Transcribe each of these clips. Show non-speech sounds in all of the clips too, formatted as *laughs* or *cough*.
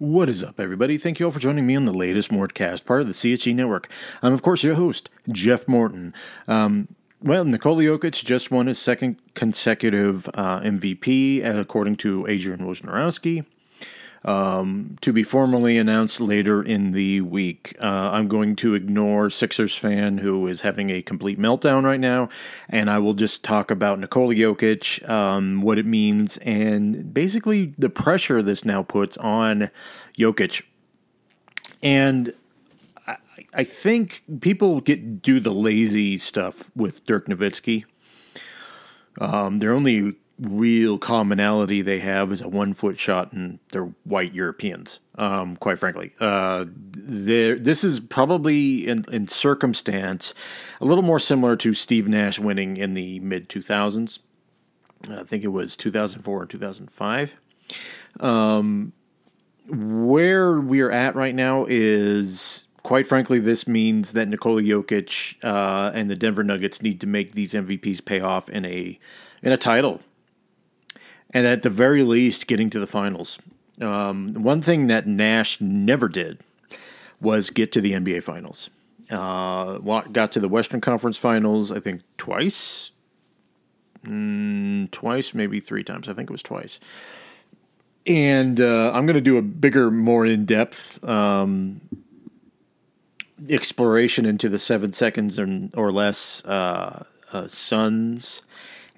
What is up, everybody? Thank you all for joining me on the latest Mortcast, part of the CHE network. I'm, of course, your host, Jeff Morton. Um, well, Nikola Jokic just won his second consecutive uh, MVP, according to Adrian Wojnarowski um, to be formally announced later in the week. Uh, I'm going to ignore Sixers fan who is having a complete meltdown right now, and I will just talk about Nikola Jokic, um, what it means, and basically the pressure this now puts on Jokic. And I, I think people get do the lazy stuff with Dirk Nowitzki. Um, they're only real commonality they have is a one foot shot, and they're white Europeans. Um, quite frankly, uh, this is probably in, in, circumstance a little more similar to Steve Nash winning in the mid two thousands. I think it was two thousand four and two thousand five. Um, where we are at right now is quite frankly, this means that Nikola Jokic uh, and the Denver Nuggets need to make these MVPs pay off in a in a title and at the very least, getting to the finals. Um, one thing that Nash never did was get to the NBA Finals. Uh, got to the Western Conference Finals, I think twice, mm, twice, maybe three times. I think it was twice. And uh, I'm going to do a bigger, more in depth um, exploration into the seven seconds or, less uh, uh Suns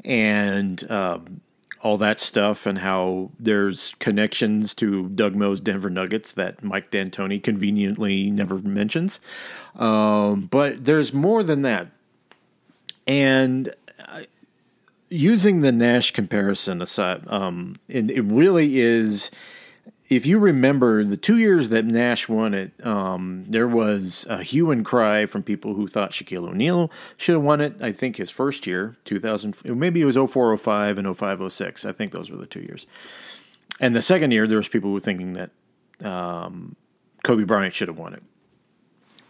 and um, all that stuff and how there's connections to Doug Moe's Denver Nuggets that Mike D'Antoni conveniently never mentions. Um, but there's more than that. And uh, using the Nash comparison aside, um, it really is if you remember the two years that Nash won it, um, there was a hue and cry from people who thought Shaquille O'Neal should have won it. I think his first year, 2000, maybe it was 04, 05, and 05, 06. I think those were the two years. And the second year, there was people who were thinking that um, Kobe Bryant should have won it.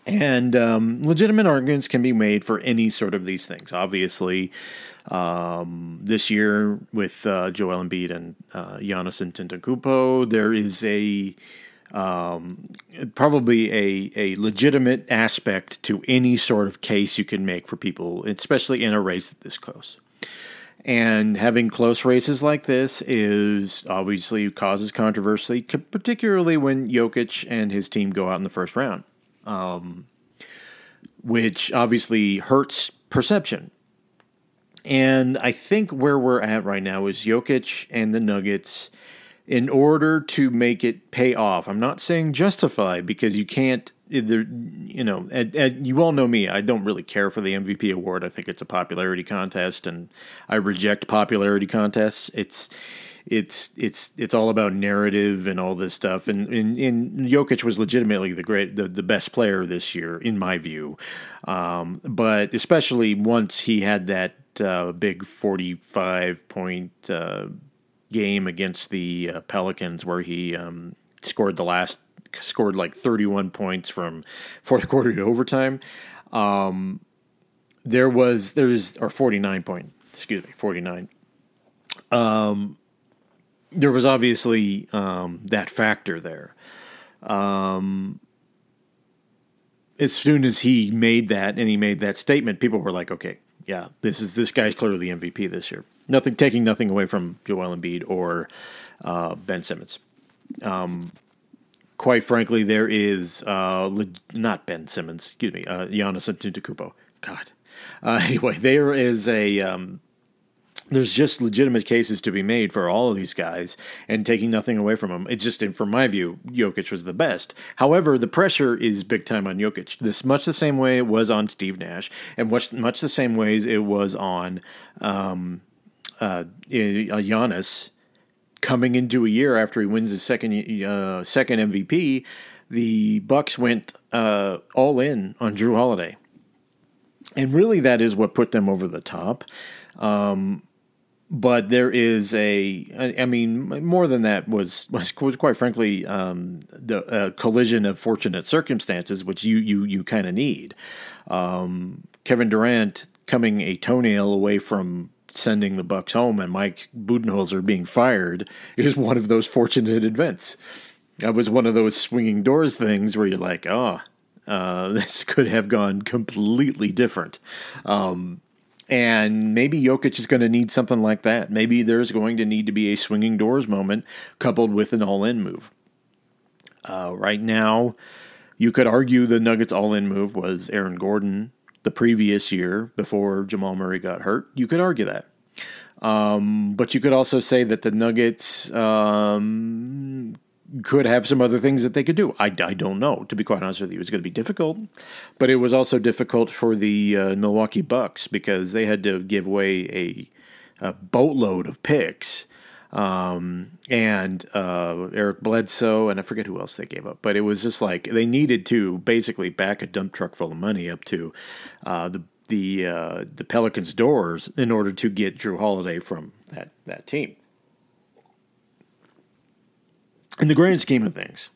And um, legitimate arguments can be made for any sort of these things. Obviously, um, this year with uh, Joel Embiid and uh, Giannis Antetokounmpo, there is a um, probably a, a legitimate aspect to any sort of case you can make for people, especially in a race this close. And having close races like this is obviously causes controversy, particularly when Jokic and his team go out in the first round, um, which obviously hurts perception and I think where we're at right now is Jokic and the Nuggets, in order to make it pay off. I'm not saying justify because you can't. You know, and, and you all know me. I don't really care for the MVP award. I think it's a popularity contest, and I reject popularity contests. It's it's it's it's all about narrative and all this stuff. And, and, and Jokic was legitimately the great the, the best player this year in my view. Um, but especially once he had that uh, big 45 point uh, game against the uh, Pelicans where he um, scored the last scored like 31 points from fourth quarter to overtime. Um, there was there's or 49 point excuse me 49. Um, there was obviously um, that factor there. Um, as soon as he made that and he made that statement, people were like, "Okay, yeah, this is this guy's clearly MVP this year. Nothing taking nothing away from Joel Embiid or uh, Ben Simmons. Um, quite frankly, there is uh, le- not Ben Simmons, excuse me, uh, Giannis Antetokounmpo. God. Uh, *laughs* anyway, there is a um, there's just legitimate cases to be made for all of these guys and taking nothing away from them. It's just, from my view, Jokic was the best. However, the pressure is big time on Jokic. This much the same way it was on Steve Nash, and much much the same ways it was on um, uh, Giannis coming into a year after he wins his second uh, second MVP. The Bucks went uh, all in on Jrue Holiday, and really that is what put them over the top. Um, but there is a I mean more than that was was quite frankly um, the uh, collision of fortunate circumstances which you you you kind of need um, Kevin Durant coming a toenail away from sending the Bucks home and Mike Budenholzer being fired is one of those fortunate events that was one of those swinging doors things where you're like, oh, uh, *laughs* this could have gone completely different. Um, and maybe Jokic is going to need something like that. Maybe there's going to need to be a swinging doors moment coupled with an all in move. Uh, right now, you could argue the Nuggets all in move was Aaron Gordon the previous year before Jamal Murray got hurt. You could argue that. Um, but you could also say that the Nuggets um, could have some other things that they could do. I, I don't know, to be quite honest with you. It's going to be difficult. But it was also difficult for the uh, Milwaukee Bucks because they had to give away a, a boatload of picks. Um, and uh, Eric Bledsoe, and I forget who else they gave up, but it was just like they needed to basically back a dump truck full of money up to uh, the the uh, the Pelicans' doors in order to get Jrue Holiday from that that team in the grand scheme of things,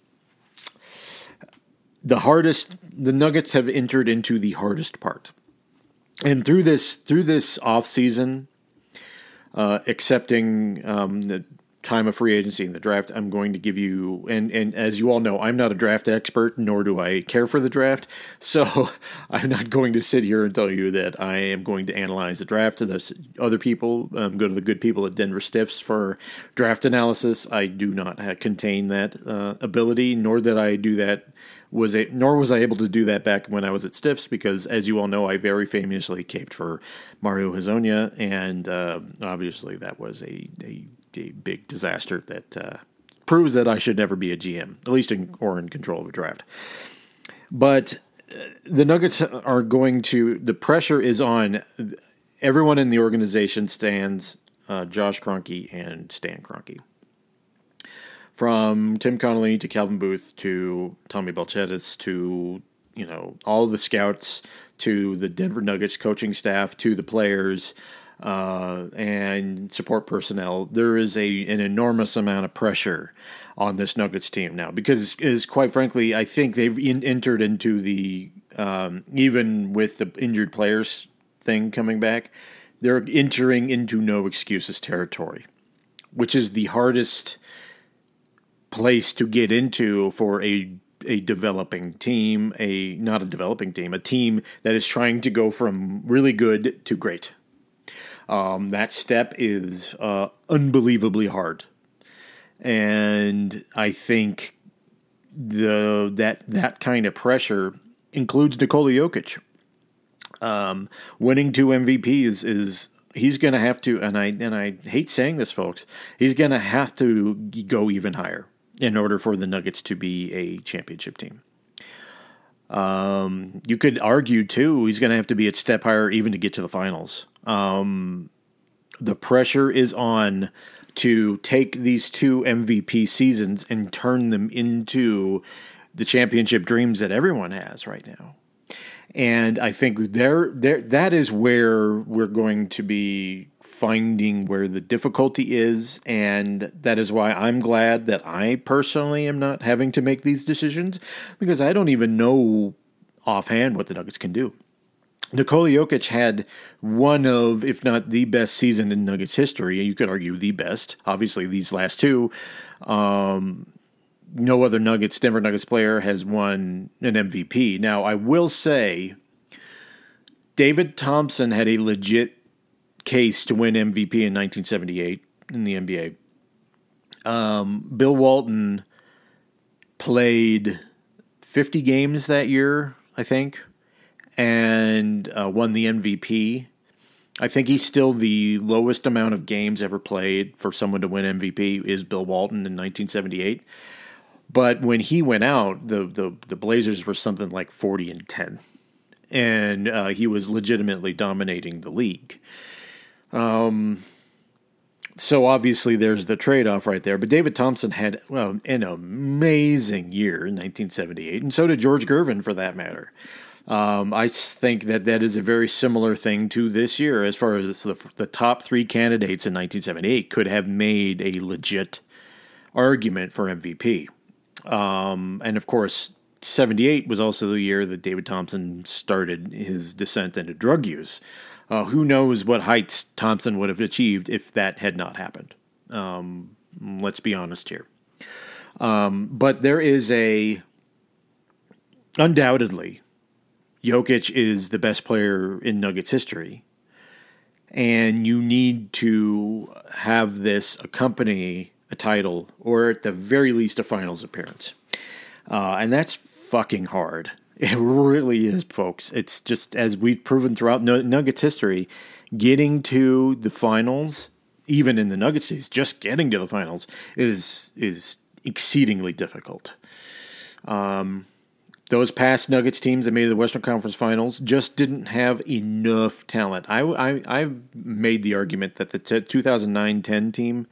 the hardest the Nuggets have entered into the hardest part. And through this through this off season, uh, accepting um, the time of free agency and the draft, I'm going to give you, and, and as you all know, I'm not a draft expert, nor do I care for the draft. *laughs* So I'm not going to sit here and tell you that I am going to analyze the draft. The other people um, go to the good people at Denver Stiffs for draft analysis. I do not contain that uh, ability, nor that I do that was a, nor was I able to do that back when I was at Stiffs because, as you all know, I very famously caped for Mario Hezonja, and uh, obviously that was a, a a big disaster that uh, proves that I should never be a GM, at least in or in control of a draft. But uh, the Nuggets are going to. The pressure is on everyone in the organization. Stands uh, Josh Kroenke and Stan Kroenke. From Tim Connolly to Calvin Booth to Tommy Balcetis to you know all the scouts to the Denver Nuggets coaching staff to the players uh, and support personnel, there is a an enormous amount of pressure on this Nuggets team now because, is quite frankly, I think they've in, entered into the um, even with the injured players thing coming back, they're entering into no excuses territory, which is the hardest place to get into for a a developing team, a not a developing team, a team that is trying to go from really good to great. Um, that step is uh, unbelievably hard, and I think the that that kind of pressure includes Nikola Jokic. Um, winning two MVPs is he's going to have to, and I and I hate saying this, folks. He's going to have to go even higher in order for the Nuggets to be a championship team. Um, you could argue too he's going to have to be a step higher even to get to the finals. Um, the pressure is on to take these two MVP seasons and turn them into the championship dreams that everyone has right now. And I think there, there, that is where we're going to be finding where the difficulty is, and that is why I'm glad that I personally am not having to make these decisions because I don't even know offhand what the Nuggets can do. Nikola Jokic had one of, if not the best season in Nuggets history. You could argue the best. Obviously, these last two. Um, no other Nuggets, Denver Nuggets player has won an MVP. Now, I will say, David Thompson had a legit case to win MVP in 1978 in the NBA. Um, Bill Walton played 50 games that year, I think and uh, won the MVP. I think he's still the lowest amount of games ever played for someone to win MVP is Bill Walton in 1978. But when he went out, the the, the Blazers were something like 40 and 10, and uh, he was legitimately dominating the league. Um, so obviously there's the trade off right there. But David Thompson had well an amazing year in 1978, and so did George Gervin for that matter. Um, I think that that is a very similar thing to this year, as far as the, the top three candidates in 1978 could have made a legit argument for MVP. Um, and of course, 78 was also the year that David Thompson started his descent into drug use. Uh, who knows what heights Thompson would have achieved if that had not happened? Um, let's be honest here. Um, but there is a undoubtedly Jokic is the best player in Nuggets history. And you need to have this accompany a title or at the very least a finals appearance. Uh, and that's fucking hard. *laughs* It really is, folks. It's just as we've proven throughout Nuggets history, getting to the finals, even in the Nuggets days, just getting to the finals is is exceedingly difficult. Um, those past Nuggets teams that made the Western Conference Finals just didn't have enough talent. I, I, I've made the argument that the 2009-10 team,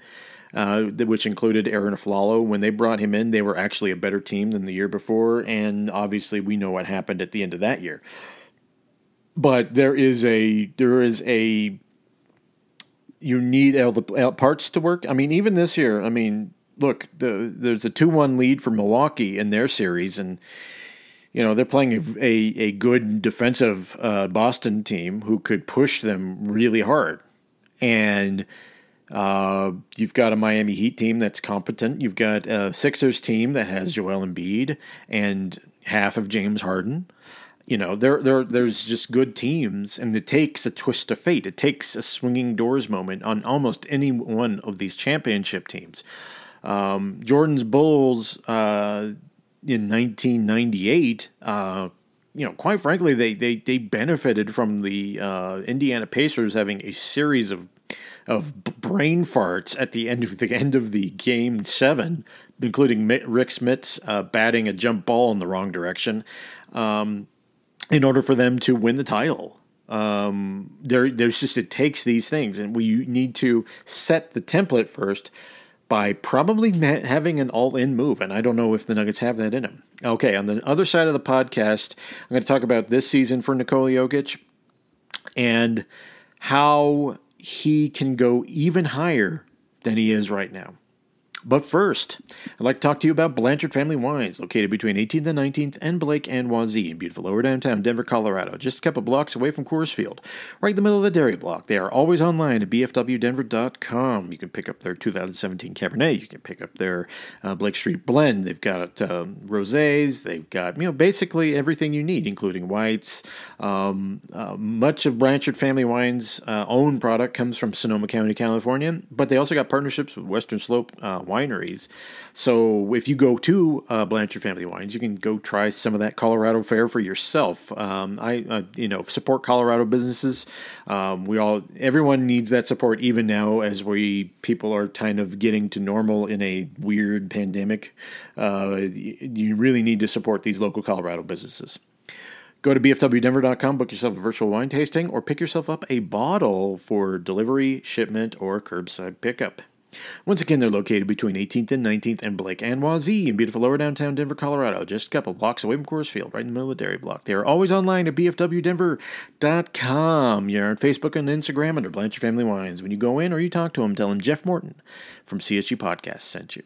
uh, which included Arron Afflalo, when they brought him in, they were actually a better team than the year before, and obviously we know what happened at the end of that year. But there is a there is a you need all the parts to work. I mean, even this year, I mean, look, the, there's a two one lead for Milwaukee in their series, and you know they're playing a a, a good defensive uh, Boston team who could push them really hard, and uh, you've got a Miami Heat team that's competent. You've got a Sixers team that has Joel Embiid and half of James Harden. You know, there, there, there's just good teams, and it takes a twist of fate. It takes a swinging doors moment on almost any one of these championship teams. Um, Jordan's Bulls uh, in 1998, uh, you know, quite frankly, they they they benefited from the uh, Indiana Pacers having a series of of brain farts at the end of the end of the game seven, including Rick Smits uh, batting a jump ball in the wrong direction, um, in order for them to win the title. Um, there, there's just it takes these things, and we need to set the template first by probably having an all in move. And I don't know if the Nuggets have that in them. Okay, on the other side of the podcast, I'm going to talk about this season for Nikola Jokic and how he can go even higher than he is right now. But first, I'd like to talk to you about Blanchard Family Wines, located between 18th and 19th and Blake and Wazee in beautiful lower downtown Denver, Colorado, just a couple blocks away from Coors Field, right in the middle of the dairy block. They are always online at bfwdenver.com. You can pick up their 2017 Cabernet. You can pick up their uh, Blake Street Blend. They've got um, rosés. They've got you know basically everything you need, including whites. Um, uh, much of Blanchard Family Wines' uh, own product comes from Sonoma County, California, but they also got partnerships with Western Slope uh, wineries. So if you go to uh, Blanchard Family Wines, you can go try some of that Colorado fare for yourself. Um, I, uh, you know, support Colorado businesses. Um, we all, everyone needs that support, even now as we people are kind of getting to normal in a weird pandemic. Uh, you really need to support these local Colorado businesses. Go to bfwdenver.com, book yourself a virtual wine tasting, or pick yourself up a bottle for delivery, shipment, or curbside pickup. Once again, they're located between 18th and 19th and Blake and Wazee in beautiful lower downtown Denver, Colorado, just a couple blocks away from Coors Field, right in the middle of the dairy block. They are always online at bfwdenver.com. You're on Facebook and Instagram under Blanchard Family Wines. When you go in or you talk to them, tell them Jeff Morton from CSG Podcast sent you.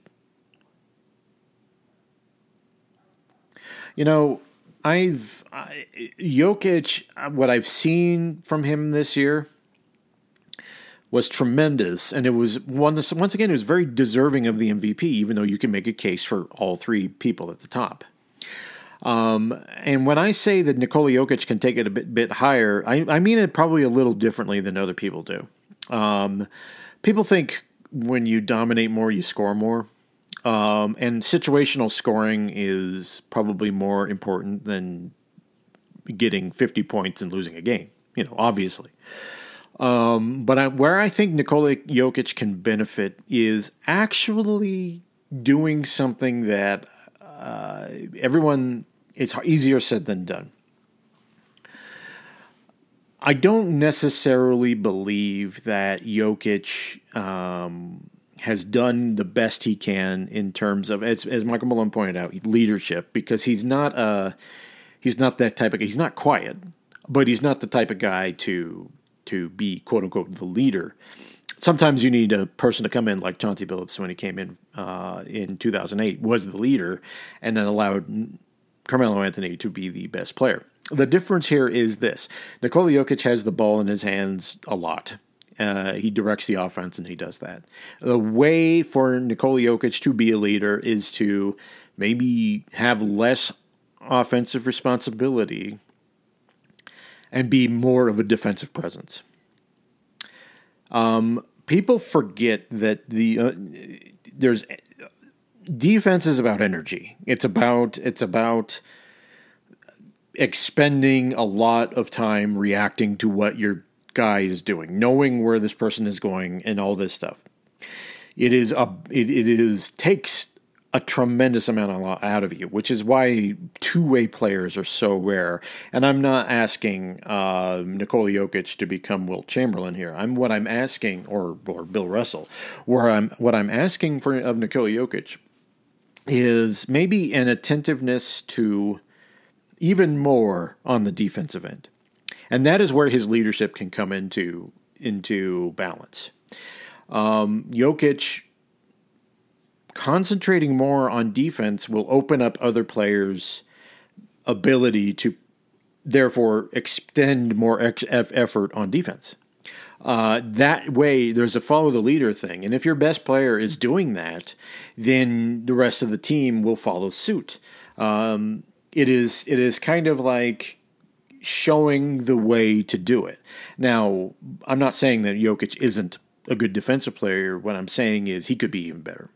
You know, I've I, Jokic, what I've seen from him this year was tremendous, and it was once once again it was very deserving of the MVP, even though you can make a case for all three people at the top. Um, and when I say that Nikola Jokic can take it a bit bit higher, I, I mean it probably a little differently than other people do. Um, people think when you dominate more, you score more. Um, and situational scoring is probably more important than getting 50 points and losing a game, you know, obviously. Um, but I, where I think Nikola Jokic can benefit is actually doing something that uh, everyone, it's easier said than done. I don't necessarily believe that Jokic um, has done the best he can in terms of, as, as Michael Malone pointed out, leadership, because he's not a, he's not that type of guy. He's not quiet, but he's not the type of guy to to be quote unquote the leader. Sometimes you need a person to come in like Chauncey Billups when he came in uh, in 2008 was the leader, and then allowed Carmelo Anthony to be the best player. The difference here is this: Nikola Jokic has the ball in his hands a lot. Uh, he directs the offense, and he does that. The way for Nikola Jokic to be a leader is to maybe have less offensive responsibility and be more of a defensive presence. Um, people forget that the uh, there's defense is about energy. It's about it's about expending a lot of time reacting to what your guy is doing, knowing where this person is going, and all this stuff. It is a it, it is takes a tremendous amount of out of you, which is why two way players are so rare. And I'm not asking uh, Nikola Jokic to become Wilt Chamberlain here. I'm what I'm asking, or or Bill Russell, where I'm what I'm asking for of Nikola Jokic is maybe an attentiveness to even more on the defensive end. And that is where his leadership can come into into balance. Um, Jokic concentrating more on defense will open up other players' ability to therefore extend more ex- effort on defense. Uh, that way, there's a follow the leader thing. And if your best player is doing that, then the rest of the team will follow suit. Um, it is it is kind of like showing the way to do it. Now, I'm not saying that Jokic isn't a good defensive player. What I'm saying is he could be even better.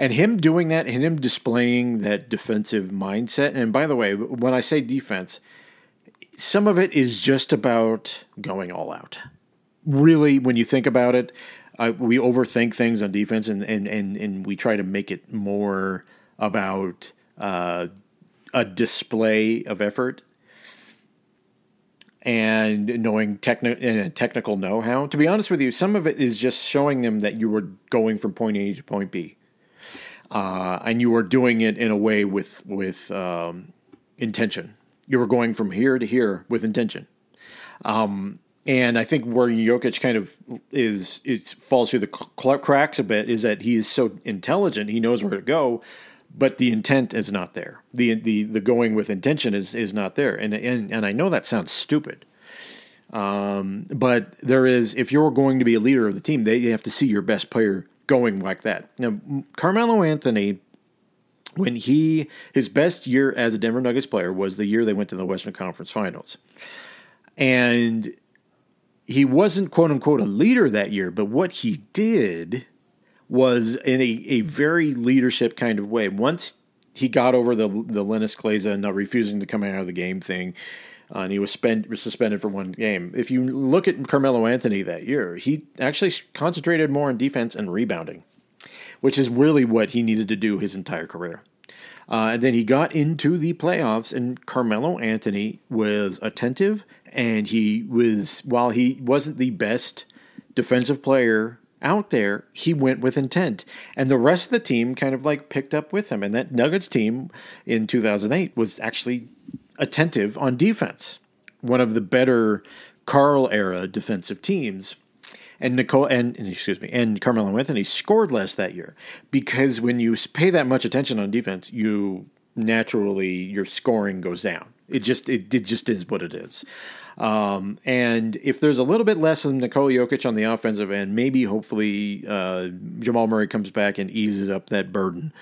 And him doing that and him displaying that defensive mindset. And by the way, when I say defense, some of it is just about going all out. Really, when you think about it, uh, we overthink things on defense and, and, and, and we try to make it more about uh, a display of effort and knowing techni- technical know-how. To be honest with you, some of it is just showing them that you were going from point A to point B uh, and you were doing it in a way with with um, intention. You were going from here to here with intention. Um, and I think where Jokic kind of is it falls through the cracks a bit is that he is so intelligent, he knows where to go, but the intent is not there. the the The going with intention is is not there. And and and I know that sounds stupid, um, but there is. If you're going to be a leader of the team, they have to see your best player going like that. Now, Carmelo Anthony, when he his best year as a Denver Nuggets player was the year they went to the Western Conference Finals, and he wasn't quote unquote a leader that year, but what he did was in a, a very leadership kind of way. Once he got over the the Linas Kleiza not refusing to come out of the game thing, uh, and he was spent, suspended for one game. If you look at Carmelo Anthony that year, he actually concentrated more on defense and rebounding, which is really what he needed to do his entire career. Uh, and then he got into the playoffs, and Carmelo Anthony was attentive, and he was while he wasn't the best defensive player out there, he went with intent. And the rest of the team kind of like picked up with him. And that Nuggets team in 2008 was actually attentive on defense. One of the better Karl era defensive teams. And Nicole and excuse me, and Carmelo Anthony scored less that year because when you pay that much attention on defense, you naturally your scoring goes down. It just it, it just is what it is. Um, and if there's a little bit less of Nikola Jokic on the offensive end, maybe hopefully uh, Jamal Murray comes back and eases up that burden.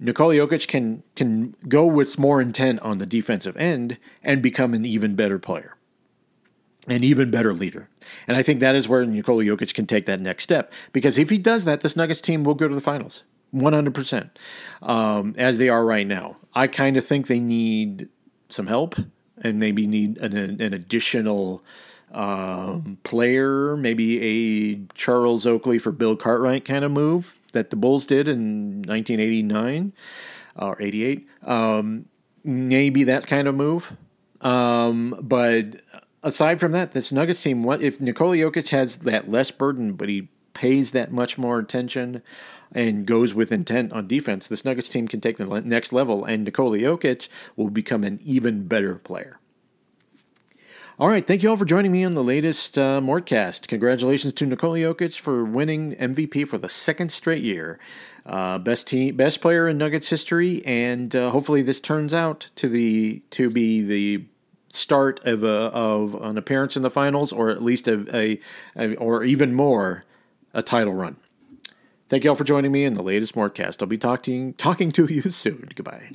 Nikola Jokic can can go with more intent on the defensive end and become an even better player, an even better leader. And I think that is where Nikola Jokic can take that next step because if he does that, this Nuggets team will go to the finals, one hundred percent, um, as they are right now. I kind of think they need some help and maybe need an, an additional um, player, maybe a Charles Oakley for Bill Cartwright kind of move that the Bulls did in 1989 or 88. Um, maybe that kind of move. Um, but aside from that, this Nuggets team, what if Nikola Jokic has that less burden, but he pays that much more attention and goes with intent on defense, this Nuggets team can take the next level, and Nikola Jokic will become an even better player. All right, thank you all for joining me on the latest uh, Mortcast. Congratulations to Nikola Jokic for winning MVP for the second straight year. Uh, best team, best player in Nuggets history, and uh, hopefully this turns out to the to be the start of a of an appearance in the finals, or at least a, a, a or even more a title run. Thank you all for joining me in the latest Mortcast. I'll be talking talking to *laughs* you soon. Goodbye.